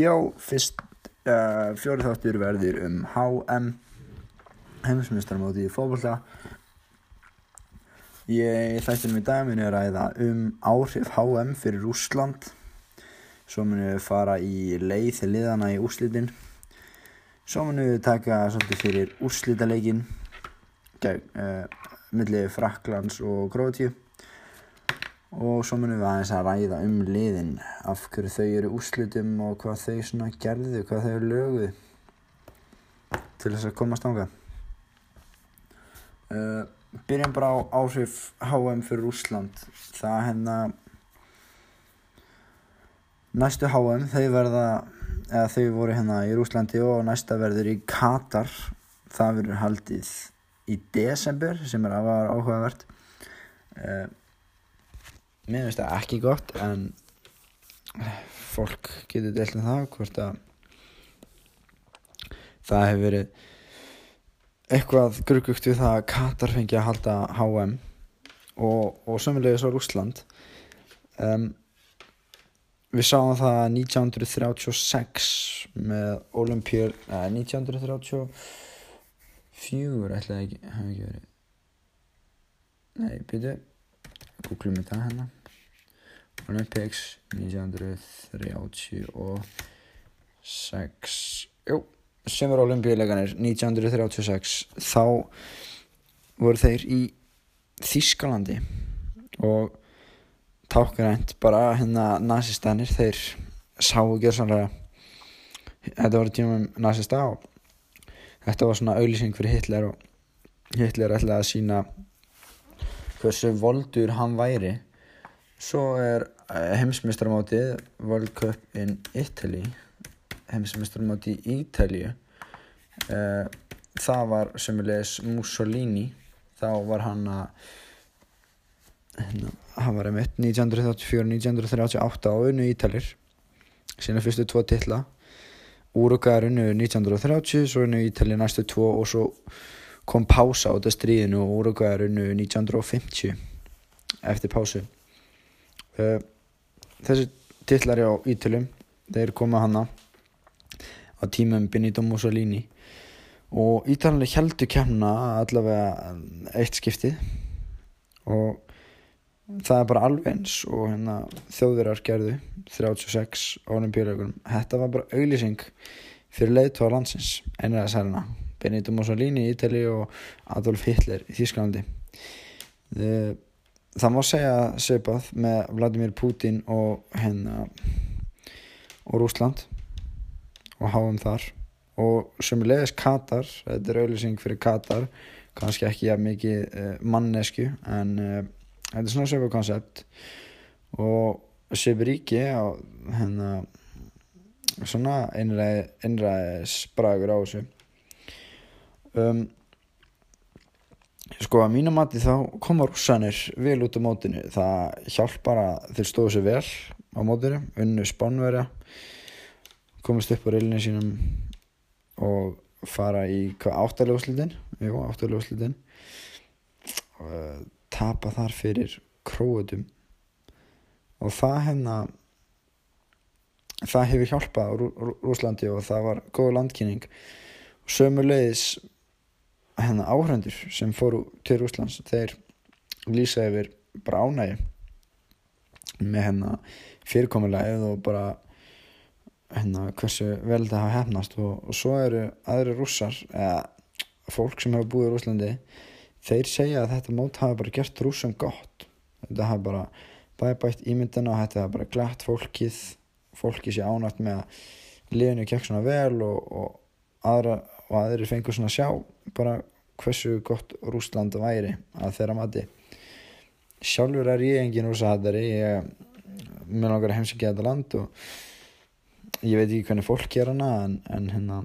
Já, fyrst uh, fjóri þáttur verður um HM heimismistarmóti í fókbalta Ég þættinum í dag muni að ræða um áhrif HM fyrir Úsland Svo muni við fara í leið liðana í úrslitin. Svo muni við taka svolítið fyrir úrslitaleikin gegn uh, milli Fraklands og Grótíu og svo munum við aðeins að ræða um liðin. Af hverju þau eru úrslutum og hvað þau svona gerðu, hvað þau löguðu til þess að komast ánga uh, byrjum bara á áhrif HM fyrir Úsland það hérna næstu HM þau verða eða þau voru hérna í Úslandi og næsta verður í Katar. Það verður haldið í desember sem er afar áhugavert. Uh, mér finnst það ekki gott en fólk getur deilt um það hvort að það hefur verið eitthvað grugugt við það að Katar fengi að halda HM og, og sömulegis á Rúsland um, við sáum það 1936 með Olympíur eh, 1934 ætlaði ekki hefði ekki verið. Nei, byrju googlum þetta hérna Olympics 1936 jú, sem var olimpíuleikanir 1936 þá voru þeir í Þískalandi og tákgrænt bara hérna nazistanir þeir sáu þessarlega þetta voru tímum nazista og þetta var svona auðlýsing fyrir Hitler og Hitler ætlaði að sína hversu voldur hann væri. Svo er heimsmyndstarmátið World Cup in Italy. Heimsmyndstarmátið í Ítalíu. Það var semulegis Mussolini. Þá var hann að hérna, hann var einmitt 1934-1938 á unnu Ítalir sína fyrstu tvo tilla Úrugaður unnu 1930 svo unnu Ítali næstu tvo og svo kom pása út af stríðinu og Úrugaður unnu 1950 eftir pásu. Uh, þessi tillari á Ítalum þeir koma hana á tímum Benito Mussolini. Og Ítalanlega heldur kemna allavega eitt skipti og það er bara alveg eins og hérna, þjóðverðar gerðu 36 olimpíuleikunum þetta var bara auglýsing fyrir leiðtóða landsins einræða sæluna Benito Mussolini í Ítali og Adolf Hitler í Þísklandi það má segja söpað með Vladimir Putin og hérna og Rúsland og háum þar. Og sem leiðis Katar þetta er auglýsing fyrir Katar kannski ekki ja, mikið uh, mannesku en uh, þetta er svona söpað koncept. Og söpur ríki á hérna svona einræðis bragur á þessu. Um, sko að mínu mati þá koma rússanir vel út á mótinu. Það hjálpar að þeir stóðu sér vel á mótinu, unnu spánverja komast upp á reilinu sínum og fara í áttaljóðslitin jú, áttaljóðslitin uh, tapa þar fyrir króutum og það hérna það hefur hjálpað Rú Rúslandi og það var góð landkynning. Og sömulegis hérna áhrendur sem fóru til Rúslands þeir lýsa yfir bara ánægi með hérna fyrirkomulega og bara hérna hversu vel það hafa hefnast og, og svo eru aðri rússar eða fólk sem hefur búið í Rúslandi þeir segja að þetta mót hafa bara gert rússum gott. Þetta hafa bara bæbætt ímyndina og þetta hafa bara glætt fólkið. Fólkið sé ánægt með að liðinu gekk svona vel og, og, aðra, og aðri fengur svona að sjá bara hversu gott Rúsland væri að þeirra mati. Sjálfur er ég engin rúsahattari ég með langar heimsækja þetta land og ég veit ekki hvernig fólk ger hana en, en hérna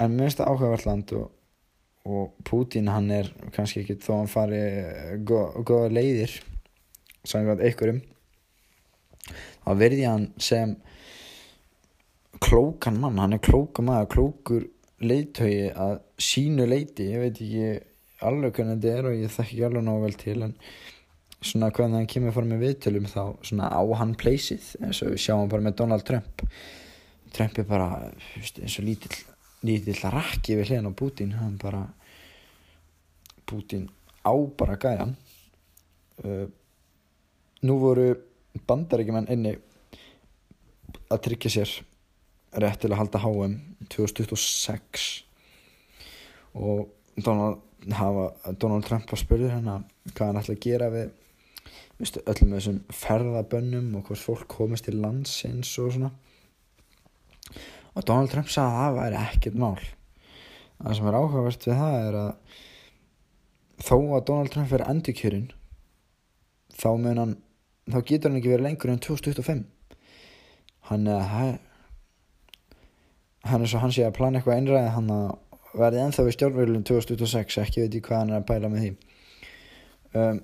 en mér finnst það áhugavert land og, og Putin hann er kannski ekki þó hann fari góða leiðir samkvæmt einhverjum þá verði hann sem klókan mann, hann er klóka maður klókur leiðtögi að sínu leiti, ég veit ekki alveg hvernig þetta er og ég þekki ekki alveg náðu vel til en svona hvernig hann kemur fór með viðtölum þá svona á hann pleysið eins og við sjáum bara með Donald Trump. Trump er bara eins og lítill lítill rakki við hliðan á Putin hann bara Putin á bara gæjan. Uh, nú voru bandaríkjumenn inni að tryggja sér rétt til að halda HM 2026 og Donald, hafa, Donald Trump var spurður hérna hvað hann ætla að gera við viðstu, öllum þessum ferðabönnum og hvort fólk komist til landsins og svona. Og Donald Trump sagði að það væri ekkert mál. Það sem er áhugavert við það er að þó að Donald Trump verið endurkjörinn þá mun hann þá getur hann ekki verið lengur en 2025 hann er að hann er svo hann sé að plana eitthvað einræði hann að verði enþá í stjórnverðilum 2026 ekki veit ég hvað hann er að pæla með því. Um,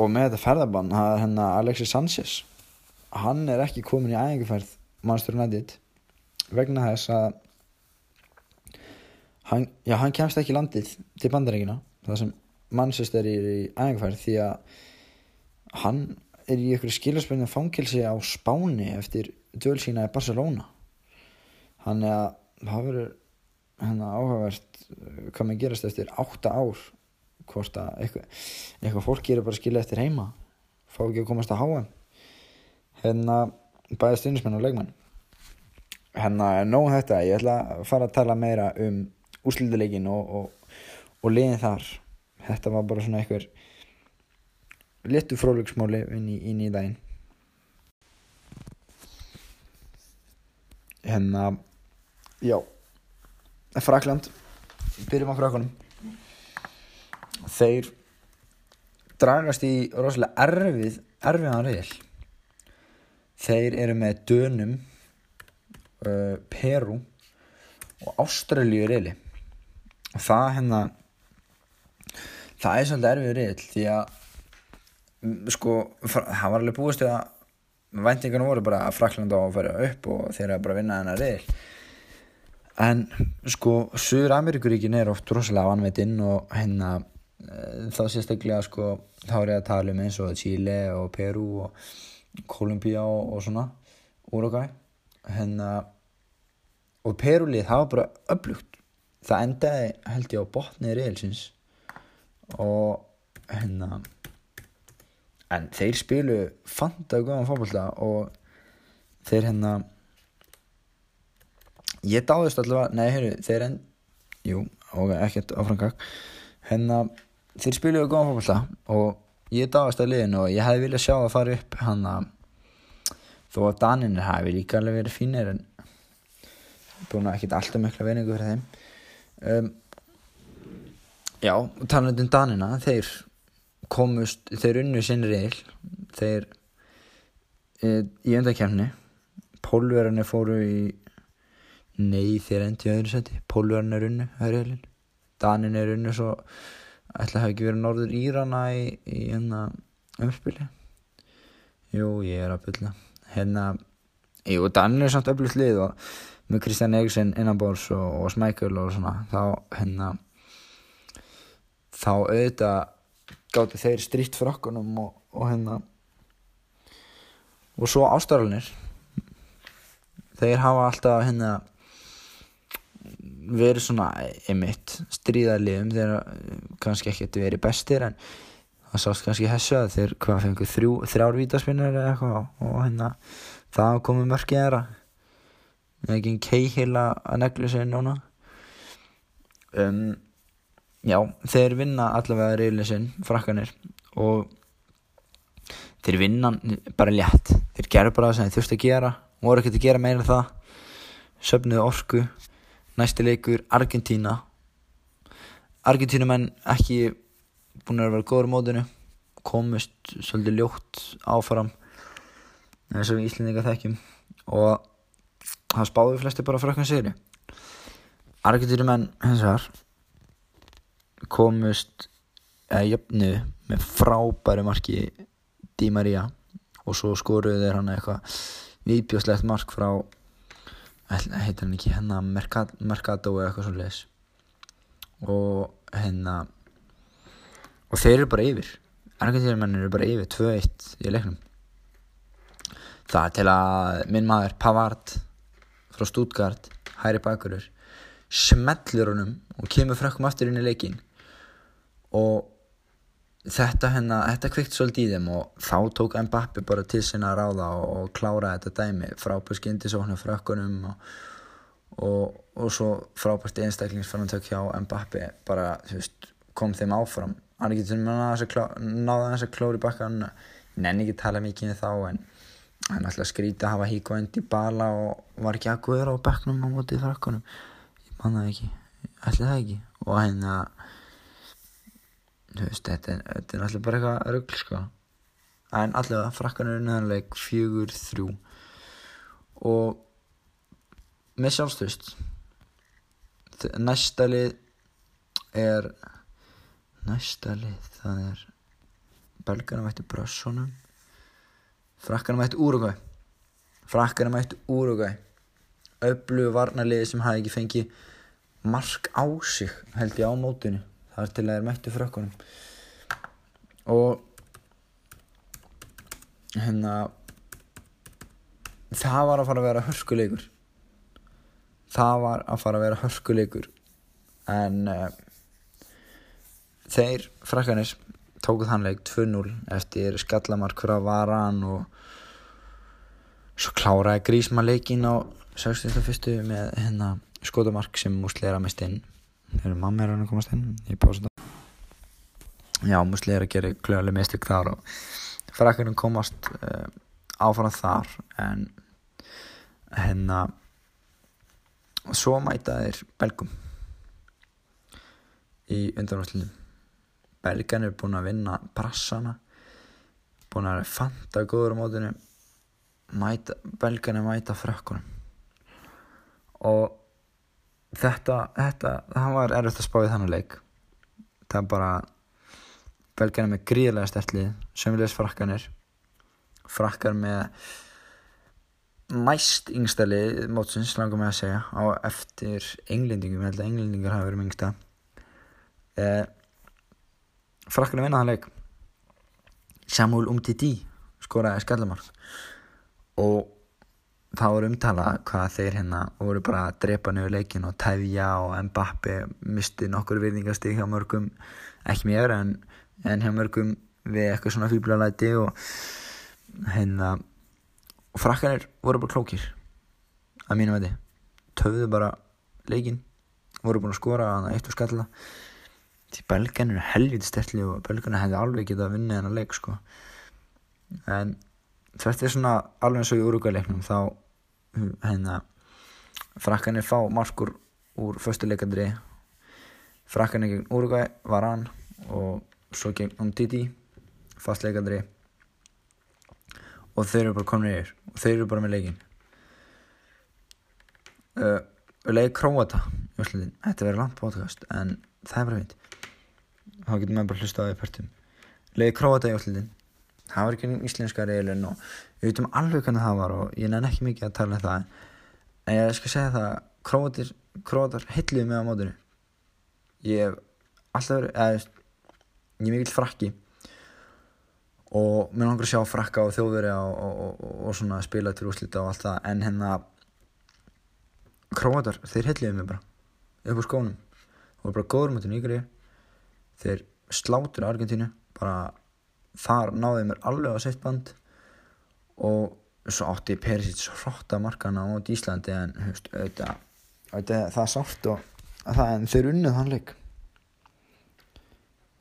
og með þetta ferðabann það er henn að Alexis Sanchez. Hann er ekki komin í æðingarferð Manchester United vegna þess að hann, já, hann kemst ekki landið til bandaríkina það sem Manchester er í æðingarferð því að hann er í ykkur skiljarspilnum fangilsi á Spáni eftir döl sína í Barcelona hann er að það verður hérna áhugavert uh, hvað maður gerast eftir 8 ár hvort að eitthvað, eitthvað fólk gerir bara skilja eftir heima fá ekki að komast að háa hérna bæði stundismenn og leikmenn. Hérna er nóg um þetta ég ætla að fara að tala meira um úslíðuleikin og, og, og liðin þar. Þetta var bara svona eitthvað letu frólugsmáli inn í, inn í daginn. Hérna já. Frakland. Byrjum á Frakunum þeir dragast í rosalega erfið erfiðan reyðil þeir eru með Dönum uh, Peru og Ástralju reyðli og það hérna það er svolítið erfið reyðil því að sko það var alveg búist að væntingarna voru bara að Frakland á að fara upp og þeir eru bara að vinna þennan reyðil en sko Suður Ameríkuríkin er oft rosalega vanveitinn og hérna e, þá sérstaklega sko þá er ég að tala um eins og Chile og Peru og Kolumbia og, og svona Uruguay hérna og Perulið það var bara öflugt. Það endaði held ég á botnið reylsins og hérna en þeir spilu fanta góðan fólkvölda og þeir hérna ég dáðist allavega, nei, heyrðu, þeir enn jú, ok, ekkert áframkak hérna, þeir spiluðu góðan fólkvölda og ég dáðist að liðinu og ég hefði viljað sjá að fara upp hann að þó að Daninir hafi líka alveg verið fínir en búin að ekkert alltaf mikla veiningu fyrir þeim. Um, já, talandum Danina þeir komust, þeir unnu sinni reil þeir e, í öndakefni pólverðarnir fóru í Nei, þeir endi öðru seti. Pólverðin er unnu, höfriðalinn. Danin er unnu, svo ætla að hafa ekki verið norður Írana í, í hérna umspili. Jú, ég er að bylla. Hérna, jú, Danin er samt öflugt lið og með Kristján Eriksson innanbórs og, og Smækjul og svona, þá, hérna, þá auðvitað gáttu þeir stríkt fyrir okkunum og, og hérna, og svo ástæðalunir. Þeir hafa alltaf, hérna, verið svona einmitt stríðarliðum þeir kannski ekkert verið bestir en það sást kannski hessu að þeir hvað fengur þrjú, þrjár vítaspinnir eða eitthvað og hérna það komið mörkið þeirra ekki einn keihila að neglu sig núna. Um, já, þeir vinna allavega reyðlega sinn, frakkanir og þeir vinna bara létt. Þeir gerur bara það sem þeir þurft að gera voru ekkert að gera meira það. Söfnuðu orku næsti leikur Argentína. Argentínumenn ekki búin að vera góður mótinu. Komist svolítið ljótt áfram eins og við Íslandingar þekkjum. Og það spáði flesti bara frökkum sigri. Argentínumenn hins vegar komist eða jöfnu með frábæri marki Di Maria og svo skoruðu þeir hann eitthvað viðbjóslegt mark frá heitir hann ekki hérna Mercado eða eitthvað svo leiðis og hérna og þeir eru bara yfir. Argentínumennir eru bara yfir 2-1 í leiknum. Það til að minn maður Pavard frá Stuttgart hæri bakurur smellur honum og kemur frekkum aftur inn í leikin og þetta hérna, þetta kvikt svolítið í þeim og þá tók Mbappi bara til sinna að ráða og, og klára þetta dæmi. Frábært skindisóknu frakkunum og, og, og svo frábært einstaklingsfærantök hjá Mbappi bara veist, kom þeim áfram. Hann að náða þess að klóri bakkan nenni ekki tala mikið í þá en hann ætla að skríta að hafa hík og endi bala og var ekki að guðra á bekknum á mótið frakkunum ég manna ekki, ætla það ekki? Og hérna þú veist, þetta þetta er alltaf bara eitthvað röggl sko. En allavega, frakkan er unnaðanleik fjögur, þrjú. Og með sjálfstöðust næsta lið er næsta lið það er belgarna mættu Brössonum frakkarna mættu Úrugvæ frakkarna mættu Úrugvæ öflugu varnarliði sem hafi ekki fengið mark á sig held ég á mótinu þar til að það er mættu frökkunum. Og hérna það var að fara að vera hörskuleikur það var að fara að vera hörskuleikur en uh, þeir frækkanir tókuð hann leik 2-0 eftir skallamark fyrir að vara hann og svo kláraði Grísma leikin á 61. með hérna skotamark sem músleira mest inn þegar mamma er að komast inn ég pása það já, Musli er að gera klöðuleg mistök þar og frækjum komast uh, áfram þar en hérna svo mæta þeir belgum í undanvastlunum belgan er búin að vinna brassana búin að fanta góður á mótinu mæta, belgan er mæta frökkunum. Og þetta, þetta, það var erfitt að spá í þannig leik. Það er bara belgjarna með gríðlega stertlið sömulegis frakkanir frakkar með mæst yngstali mótsins langar með að segja á eftir englendingum, ég held að englendingar hafa verið yngsta. Eh, frakkar er vinnaðan leik. Samuel Umtiti skoraði skallamark og þá voru umtala hvað þeir hérna voru bara að drepa nefnir leikin og tæðja og Mbappi misti nokkur virðingastík hjá mörgum ekki mér en, en hjá mörgum við eitthvað svona fýblalæti og hérna og frakkanir voru bara klókir að mínu veiði töfðu bara leikin voru búin að skora að það eitt og skalla. Því belgan er helviti stertli og belgan hefði alveg getað að vinna þennan leik sko. En þetta er svona alveg eins og í úrugaleiknum þá hérna frakkanir fá markur úr föstuleikandri frakkanir gegn Uruguay var hann og svo gegn Umtiti fastleikandri og þeir eru bara komin yfir. Og þeir eru bara með leikin uh, leik Króata þetta verður langt podcast en það er bara fint þá getur maður bara hlusta á því partum leik Króata í Íslandin það var ekki íslenska reilin og við veitum alveg hvernig það var og ég nefn ekki mikið að tala um það. En ég skal segja það króatir, króatar hilluði mig á mótunni ég hef alltaf verið eða, ég er mikill frakki. Og mér langar að sjá frakka og þjóðveri og, og, og, og svona spila til úrslita og allt það. En hérna króatar, þeir hilluði mig bara upp á skónum. Var bara góður mútið nýgri þeir sláttur Argentínu bara þar náði mér alveg á sitt band og svo átti Perisic hrótt að markana á Íslandi en hefst, auðvitað, auðvitað, það er sátt og það, en þeir unnið hann leik.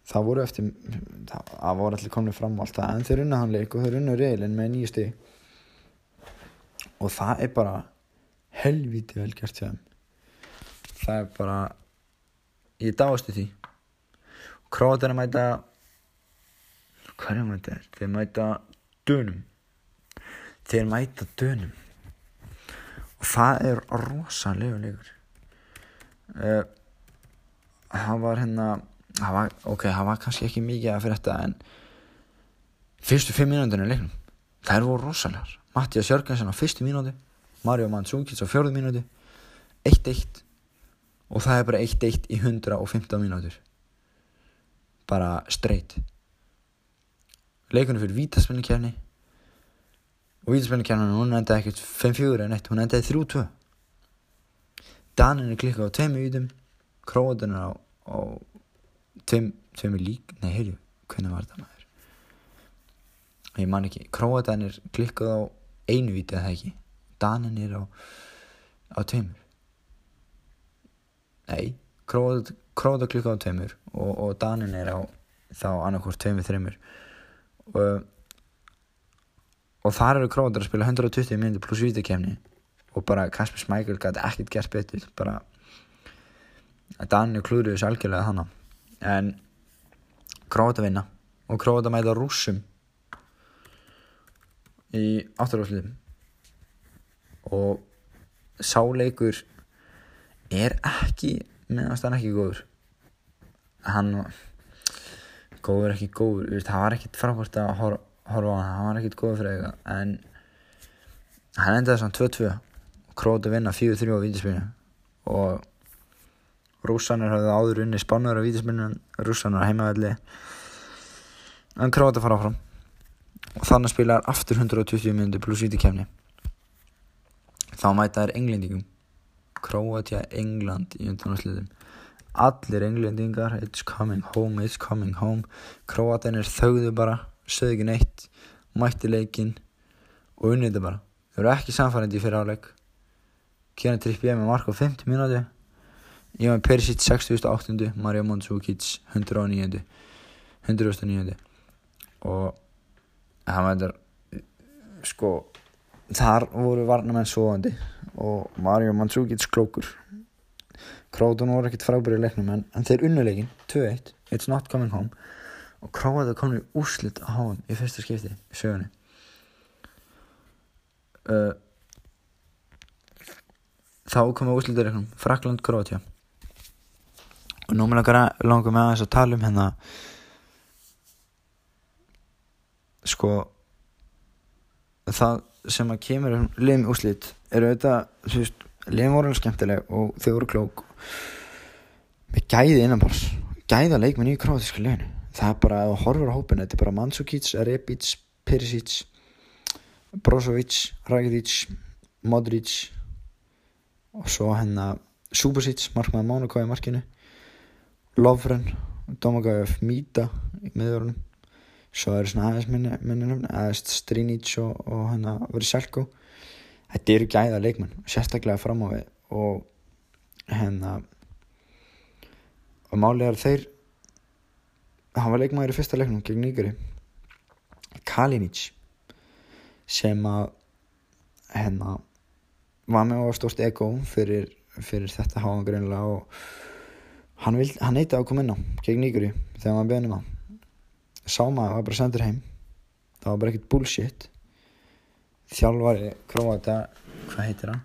Það voru eftir það, það voru allir komið fram á allt það en þeir unnið hann leik og þeir unnið reilin með nýju stíg og það er bara helviti vel gert hjá þeim. Það er bara ég dástu því. Króatar er mæta hvað er mæta þér? þeir mæta dönum. Þeir mæta dönum. Og það er rosalega leikur. Uh, það var hérna það var, ok, það var kannski ekki mikið að fyrir þetta en fyrstu fimm mínúndinu leiknum eru voru rosalegar. Mattias Jörgensen á fyrstu mínúti Mario Mandzukic á fjörðu mínúti 1-1 og það er bara 1-1 í 115 mínútur. Bara straight leikunni fyrir vítaspenningkefni og vítaspenningkefni hún endaði ekkert 5-4 en eitt hún endaði 3-2 Danin er klikkað á tveimu vítum Króatin er á, á tveim, tveimu lík nei, heyrju, hvernig var þetta maður? Ég man ekki Króatin er klikkað á einu víti eða ekki? Danin er á á tveimur. Nei, Króatin klikkað á tveimur og, og Danin er á þá annarkort tveimur, þreimur og og þar eru Króatar að spila 120 minnir pluss vítakefni og bara Kasper Smækjul gæti ekkert gert betur. Bara Danni klúriði þessu algjörlega þannig en Króatar vinna. Og Króatar mæta rúsum í átturásliðum og sáleikur er ekki meðanst hann ekki góður. Hann góður ekki góður. Það var ekkit frábært að horfa horfa á hann, hann var ekkert góð fyrir eitthvað. En hann endaði svona 2-2 og Króti vinna 4-3 á vítispilinu og rússanir hafði áður unni spánuður á vítispilinu rússanir á heimavelli. En Króti fara áfram. Og þannig spilaði aftur 120 minnir pluss vítikefni þá mæta þær englendingum. Króatja England í undanásliðum allir englendingar it's coming home, it's coming home Króatinir þauðu bara sögðu ekki neitt mætti leikin og unnið þetta bara þau eru ekki samfærandi í fyrir áleik kérna trippið með mark á 50 mínúti Ivan Perisic 68. Marja Mandzukic 109. 109. og það mættar sko þar voru varnamenn svoandi og Marja Mandzukic klókur Krótun voru ekkert frábæri í leiknum en, en þeir unnuleikin 2-1 It's not coming home. Og Króaði komið í úrslitt á háum í fyrsta skipti í sögunni. Uh, þá komið úrslittireiknum Frakland-Króatja og nú með langar með aðeins að tala um hérna sko það sem að kemur um liðum úrslitt eru auðvitað, þú veist, liðum voru alveg skemmtileg og þau voru klók. Með gæði innanbárs gæða leikmenn í króatíska liðinu. Það er bara, þú horfur á hópinu þetta er bara Mandzukic, Rebic, Perisic Brozovic Rakitic, Modric og svo hennar Subasic, markmaður Mónakó í markinu. Lovren Domagajov Mita í miðvörunum. Svo eru svona aðeins minni, minni aðeins Strinic og, og hennar verið Selko þetta eru gæða leikmenn sérstaklega fram á við og hennar og málið er þeir hann var leikmaður í fyrsta leiknum gegn Nýgari Kalinic sem að hennar var með á stórst ego fyrir, fyrir þetta háan greinlega og hann, hann neiti að koma inn á gegn Nýgari þegar hann beðnum að Sáma var bara sendur heim það var bara ekkert bullshit þjálfari Kroata hvað heitir hann?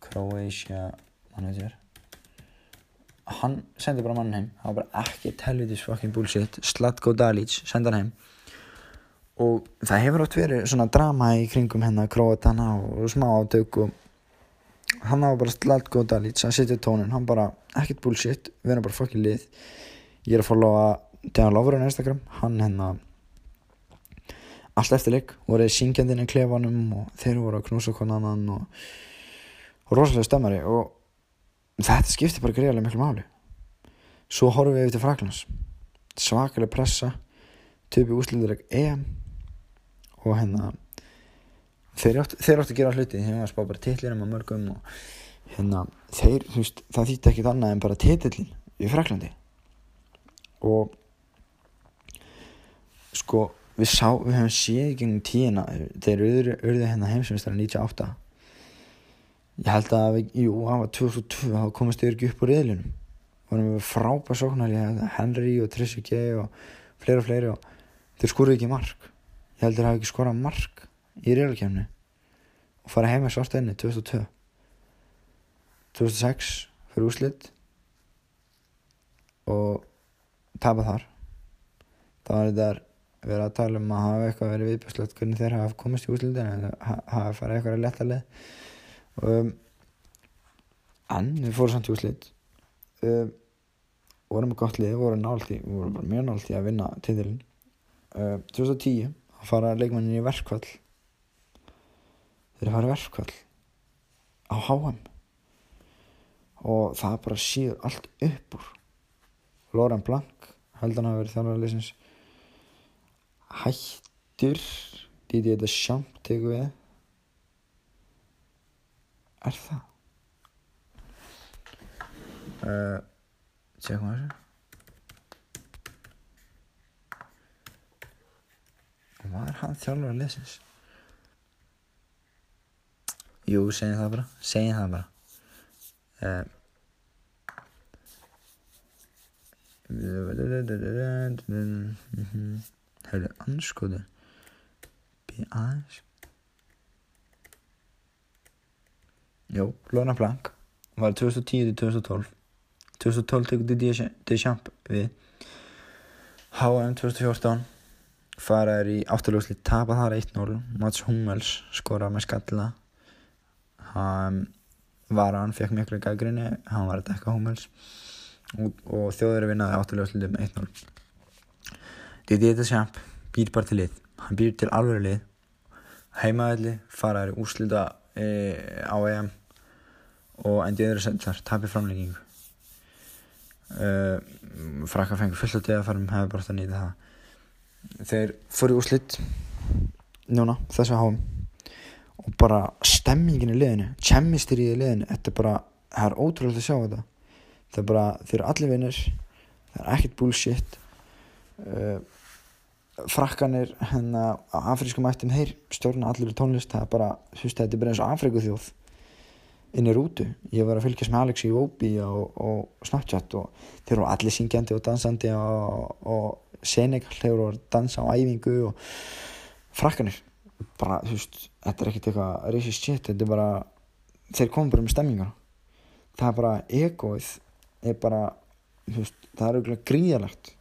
Croatia mann veit ég er hann sendi bara mann heim. Það var bara ekkert helvitis fucking bullshit. Slatko Dalic senda hann heim. Og það hefur átt verið svona drama í kringum hennar Kroatana og smá átök og hann var bara Slatko Dalic hann setja tónin, hann bara ekkert bullshit við erum bara fucking lið. Ég er að followa Dejan Lovren á Instagram hann hennar allt eftirleik voruð syngjandinn í klefanum og þeir voru að knúsa konan annan og, og rosalega stemmari. Og þetta skiptir bara greiðarlega miklu máli. Svo horfum við yfir til Fraklands svakalega pressa töfum við úslinduleik EM og hérna þeir áttu, áttu að gera hluti. Þeir var spá bara titlinum á mörgum og hérna þeir, þú veist, það þýtti ekkit annað en bara titlin í Fraklandi og sko við sá, við hefum séð gengum tíina þeir eru auðvitað hérna heimsumistara 98 ég held að jú, það var 2002 þá komast þau ekki upp á riðlunum vorum við frábæð sóknar Henry og Trissi G og fleiri og fleiri og þeir skoruði ekki mark. Ég held að þeir hafi ekki skorað mark í riðlukemni og fara heima svartæðinni 2002 2006 fyrir úslitt og tapa þar. Þá var þetta verið að tala um að hafa eitthvað verið viðbjörnslegt hvernig þeir hafa komist í úslitin eða hafa farið eitthvað að leta leið. Um, en við fórum samt í úslit um, vorum með gott lið vorum, nálti, vorum bara mjög nált í að vinna títilin uh, 2010 þá fara leikmannin í verkvall þeir fara verkvall á HM og það bara síður allt upp úr. Loren Blank held hann að vera þjálfur leysins hættur Didi þetta sjamt tegur við? Er það? Uh, tjekkum að þessu. Og var hann þjálfur að lesins jú, segjum það bara segjum það bara. Uh, Hörru, anskoðu Bí aðeins Jó, Lorna Blank var 2010-2012 2012 tekur Didier Deschamps við HM 2014 faraður í áttaljóðsli tapað þar 1-0 Mats Hummels skorað með skalla hann var hann, fekk miklu gaggrinni hann var að dekka Hummels. Og, og þjóður er vinnaði áttaljóðsli með 1-0 Didier Deschamps býr bara til lið. Hann býr til alveg lið. Heimaðalli faraður úrslita e, á EM og endi öðru sendlar tapir framleggingu uh, frakka fengur fullt á döðafarum hefur bara það nýta það. Þeir fóru úrslitt núna þessu háum og bara stemmingin í liðinu tjemmistir í liðinu þetta er bara, það er ótrúlega að sjá þetta. Það er bara, þeir eru allir vinnir það er ekkert bullshit. Uh, frakkanir hérna á afrískum ættum þeir stjórna allir tónlist. Það er bara, þú veist, þetta er bara eins og Afríku þjóð inn í rútu. Ég var að fylgjast með Alex í Vobi og, og Snapchat og þeir voru allir syngjandi og dansandi og, og Senegal. Þeir voru að dansa á æfingu og frakkanir. Bara, þú veist, þetta er ekkert eitthvað racist shit, þetta er bara þeir komum bara með stemmingar það er bara, egoið er bara, þú veist, það er auðvitað gríðalegt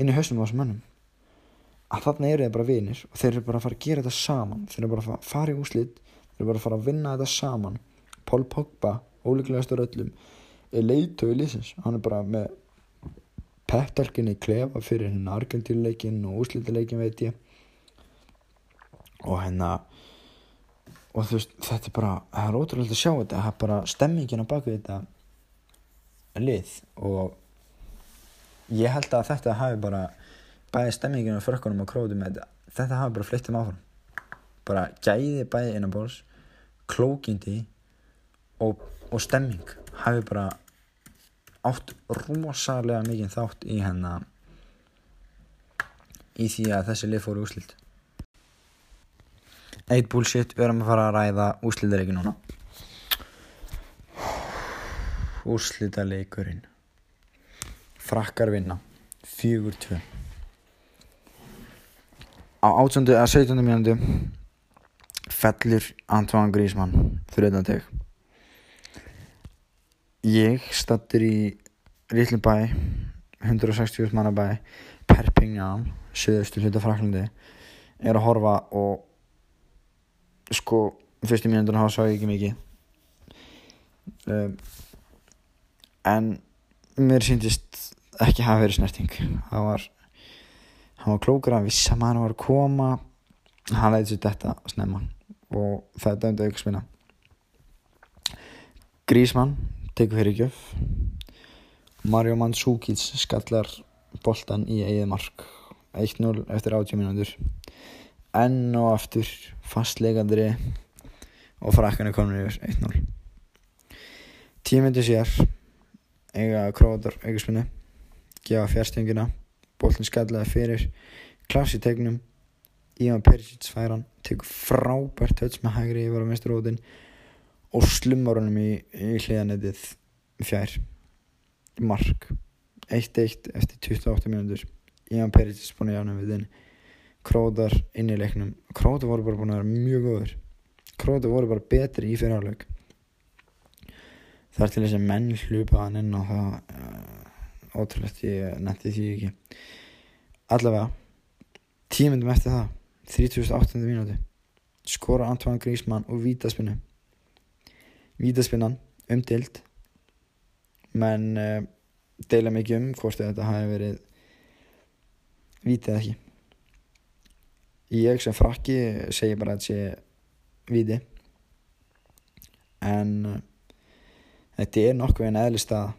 inn í hausnum á þessum mönnum að þarna eru þeir bara vinir og þeir eru bara að fara að gera þetta saman. Þeir eru bara að fara í úslit þeir eru bara að fara að vinna þetta saman. Pól Pogba, óleiklegastur öllum er leiðtögu lísins hann er bara með pettalkinni klefa fyrir hennar argentínuleikin og úslítileikin veit ég. Og hennar og þú veist, þetta er bara það er ótrúlega að sjá þetta, það er bara stemmingin á baku þetta lið og ég held að þetta hafi bara bæði stemmingin á frökkunum og krótum þetta, þetta hafi bara flyttum áfram. Bara gæði bæði innan bóls klókindi og, og stemming hafi bara átt rosalega mikið þátt í hennar í því að þessi lið fóru úslilt eitt bullshit við erum að fara að ræða úslitaleikin núna. Úslitaleikurinn frakkar vinna. 4-2 á 18. að 17. mjöndu fellur Antoine Griezmann fyrir þetta teg ég stattur í Lillin bæ 160 manna bæ Perpignan söðustu hluta Fraklandi er að horfa og sko fyrstu mínundun hafa sá ég ekki mikið um, en mér síndist ekki hafa verið snerting það var hann var klókur að vissa maður var að koma. Hann leiði sér þetta snemma. Og það er dæmdu aukast minna Grísmann tekur fyrir gjöf. Mario Mandzukic skallar boltan í eigið mark. 1-0 eftir 80 mínútur. Enn og aftur fastleikandri og frakkan er komin yfir 1-0 tímyndu sér eiga króðar aukerspunni gefa fjárstengina boltin skallaði fyrir klasi tegnum Ivan Perisic færan tekur frábært höts með hægri yfir á minnsturótin og slummar honum í, í hliðanettið fjær. Mark 1-1 eftir 28 minútur Ivan Perisic búin að jána við þinn Króðar inn í leiknum. Króðar voru bara búin að vera mjög góður Króðar voru bara betri í fyrirháleik þar til þess að menn hlupa hann inn og það ótrúlegt ég netti því ekki. Allavega tímundum eftir það 38. mínúti skora Antoine Griezmann og vítaspinnu vítaspinnan umdild menn uh, deila mikið um hvort þetta hafi verið vítið ekki. Ég sem frakki segi bara að þetta sé viti en uh, þetta er nokkuð en eðlist að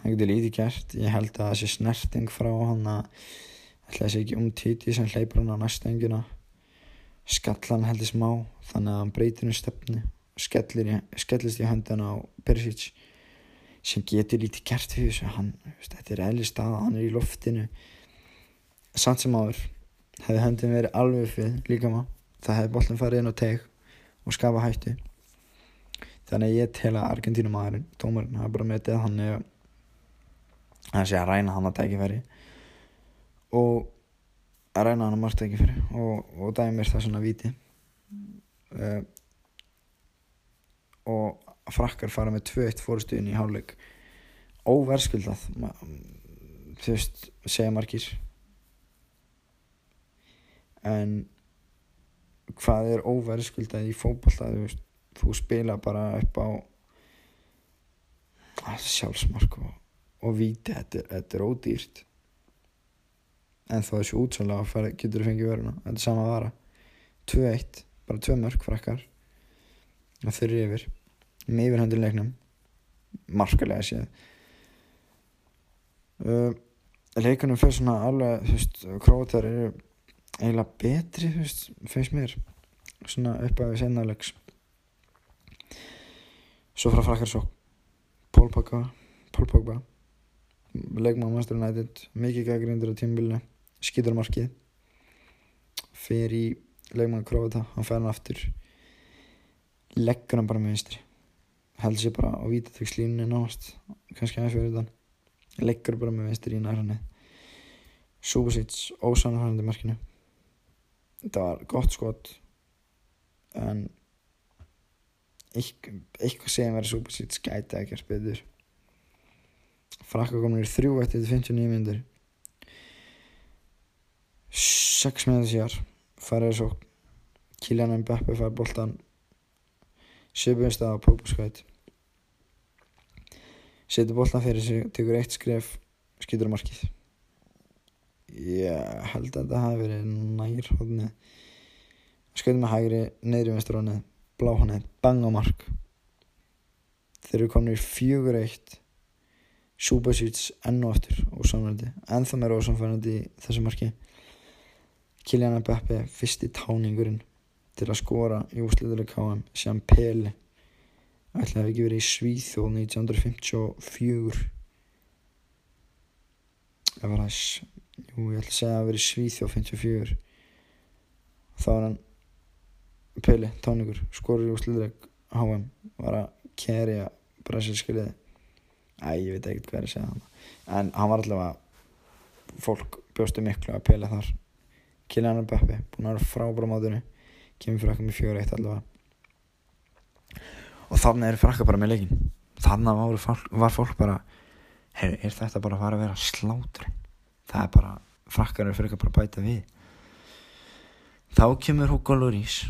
það getur lítið gert. Ég held að sé snerting frá hann að ætla þessi ekki um títi sem hleypur hann á næstengina. Skallan heldur smá þannig að hann breytir um stefni skellist í höndana á Perisic sem getur lítið gert fyrir þessu. Hann, þetta er eðli stað hann er í loftinu. Samt sem áður hefði höndin verið alveg fyrir líka maður það hefði bollin farið inn á teg og skafa hættu. Þannig að ég tel að Argentínum aðeins tómarinn hafa bara metið hann er að sé að ræna hann að tækifæri. Og að ræna hann að margt tækifæri. Og, og dæmir það svona viti uh, og frakkar fara með 2-1 fórustuðin í háluleik óverskildað þú veist, segja margir. En hvað er óverskildað í fókbalta þú þú spila bara upp á sjálfsmark og, og víti, þetta, þetta er ódýrt. En þó þessu útsalega getur þú fengið veruna, þetta er sama að vara 2-1, bara 2 mörg frakkar. Og þeir eru yfir. Með yfirhöndur leiknum. Markalega séð. Uh, leikunum fyrir svona alveg þú veist, krótar eru eiginlega betri þú veist, finnst mér. Svona upp að við senarleiks svo frá frakkar svo. Pól Pogba Pól Pogba leikmann Master United mikið gaggrindur á tímbilinu skýtur markið fer í leikmann Króta hann fer hann aftur leggur hann bara með vinstri. Held sér bara á vítatökslínunni náast kannski aðeins fyrir þetta leggur bara með vinstri í nærhanni Subasits ósanarhærandi markinu. Þetta var gott skot en eitthvað sem verið Subasits gæti að spilur frakka komin í þrjú eftir 59 minnir 6 minnir síðar farið svo Kílan Mbappi fær boltan Sjöbjörn stað á Pópaskvæt setur boltan fyrir sig tekur eitt skref, skýtur á markið. Ég held að þetta hafi verið nær hodni skautum með hægri neyri vinstur hodni, blá hodni bang á mark. Þeir eru komin í fjögur eitt Subasits enn og aftur ósamfærandi, ennþá meira ósamfærandi í þessu marki. Kylian Mbappe fyrsti táningurinn til að skora í úsliðuleik HM sem Peli ætlaði ekki verið í Svíþjóð 1954 það var þess jú ég ætla að segja að verið í Svíþjóð 54 þá var hann Peli, táningur skorur í úsliðuleik HM var að kerja brasilskriði æ, ég veit ekkert hvað er að segja hann en hann var allavega fólk bjóstu miklu að Peli þar. Kylian Mbappe, búin að vera frábæra mátunni kemur frakka með fjóra eitt allavega. Og þannig er frakka bara með leikin þannig var fólk, var fólk bara hey, er þetta bara að fara að vera slátri það er bara frakkar eru fyrir ekki bara að bæta við. Þá kemur Hugo Lloris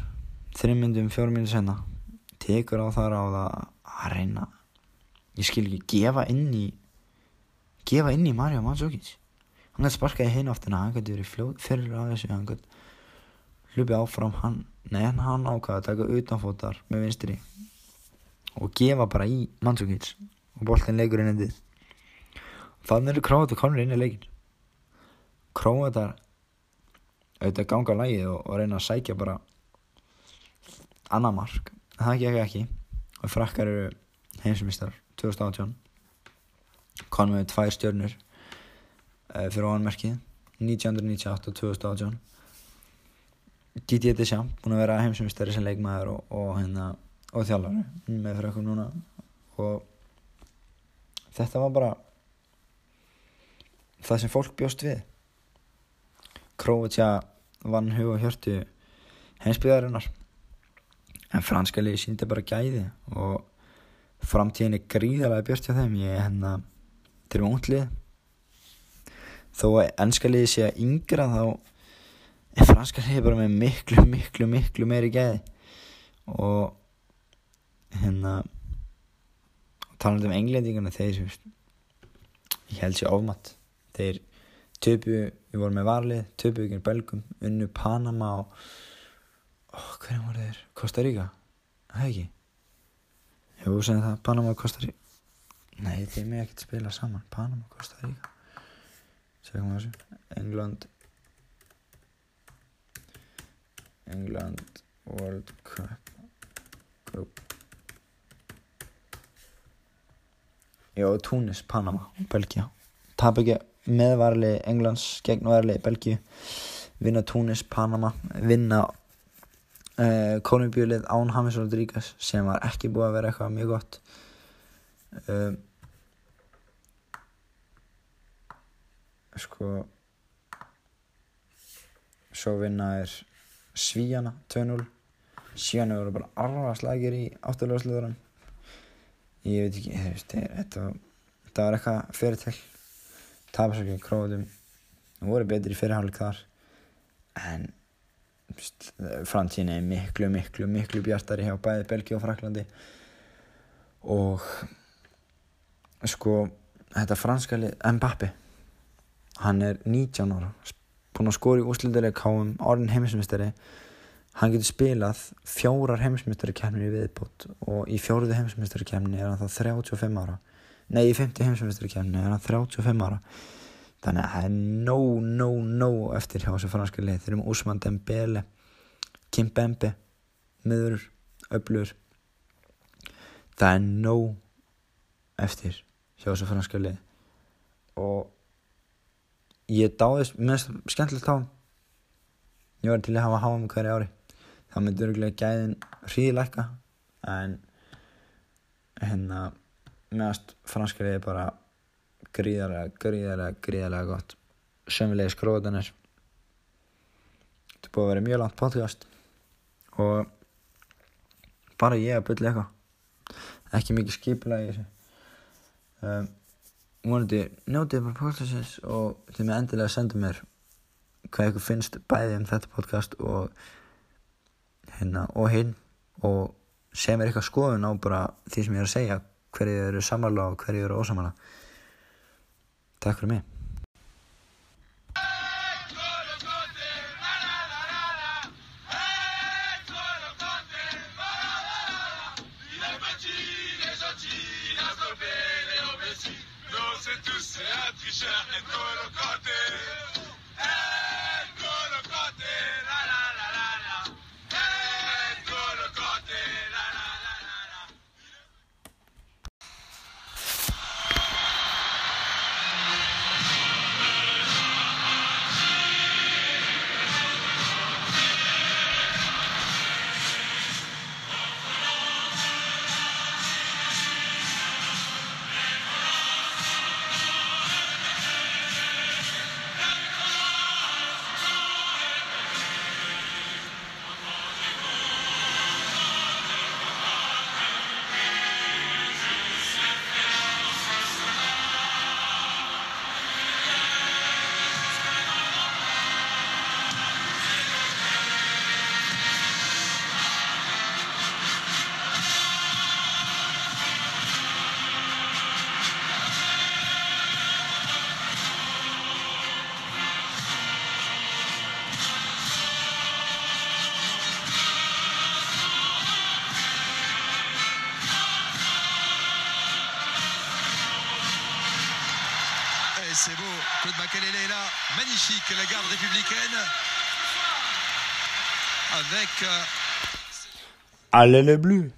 þrjum myndum, fjórum myndum senna tekur á það að reyna ég skil ekki gefa inn í gefa inn í Mario Mandzukic hann gæti sparkaði heina oftina hann gæti verið fljóð fyrir að þessu hann gæti hlupið áfram hann nei hann ákvaði að taka utanfótar með vinstri og gefa bara í Mandzukic og boltin leikur inn endið þannig eru Króatar konur inn í leikin Króatar auðvitað ganga lægið og, og reyna að sækja bara annar mark. Það gekk ekki og frakkar eru heimsumistar 2018 konum við tvær stjörnur uh, fyrir óanmerkið 1998 og 2018 Didier Deschamps búin að vera heimsumistari sem leikmaður og, og, hérna, og þjálfari með fyrir okkur núna. Og þetta var bara það sem fólk bjóst við. Kroatia vann hug og hjörtu heimsbyðarinnar en franska liði síndi bara gæði og framtíðin er gríðarlega björnt hjá þeim. Ég er hérna til mótlið þó að ennska liði sé að yngra þá er franska liði bara með miklu miklu miklu meiri gæði. Og hérna talandu um englendingana þeir ég held sér ofmatt þeir töpu, við vorum með varlið töpu ykkur belgum, unnu Panama og oh, hvernig voru þeir? Costa Rica, það ekki Jú, segja það, Panama Costa Rica? Nei, þeir með ekkert spila saman. Panama Costa Rica. Segum við þessu. England. England World Cup. Group Jó, Túnis, Panama Belgia ekki meðvarli Englands gegn varli Belgíu. Vinna Túnis, Panama. Vinna uh, Kolumbíulið án James Rodríguez sem var ekki búið að vera eitthvað mjög gott. Uh, sko svo vinna er Svíjana 2-0 Svíjana voru bara arva slagir í áttalöðsluðurum ég veit ekki þetta, þetta var eitthvað fyrir til tapasakið króðum voru betri fyrirhálik þar. En framtíðin er miklu, miklu, miklu bjartari hjá bæði Belgi og Fraklandi og sko þetta franska lið Mbappi hann er 19 ára búinn að skóri úsliðilega káum orðin heimismisteri hann getur spilað fjórar heimismisteri kemni í viðbót og í fjóruðu heimismisteri kemni er hann þá 35 ára. Nei í 50 heimismisteri kemni er hann 35 ára þannig að það er no, no, no eftir hjá þessu franska lið þeir eru með Usman Dembele Kim Bembe miður, öflur það er no eftir hjá þessu franska lið og ég dáðist mest skemmtilegt á ég var til að hafa háa með hverju ári. Það myndi öruglega gæðin hríðilegka en hérna meðast franska lið bara gríðarlega, gríðarlega, gríðarlega gott. Sömulegis gróðanir þetta er búið að vera mjög langt podcast. Og bara ég að byrja eitthvað. Ekki mikið skipilega í þessu. Um, vonandi njótið bara podcastins og þið með endilega senda mér hvað ykkur finnst bæði um þetta podcast og hérna og hinn og segja mér eitthvað skoðun á bara því sem ég er að segja hverju eru samála og hverju eru ósamála Takk fyrir mig. Claude Makelele est là. Magnifique, la garde républicaine. Avec. Euh... Allez les bleus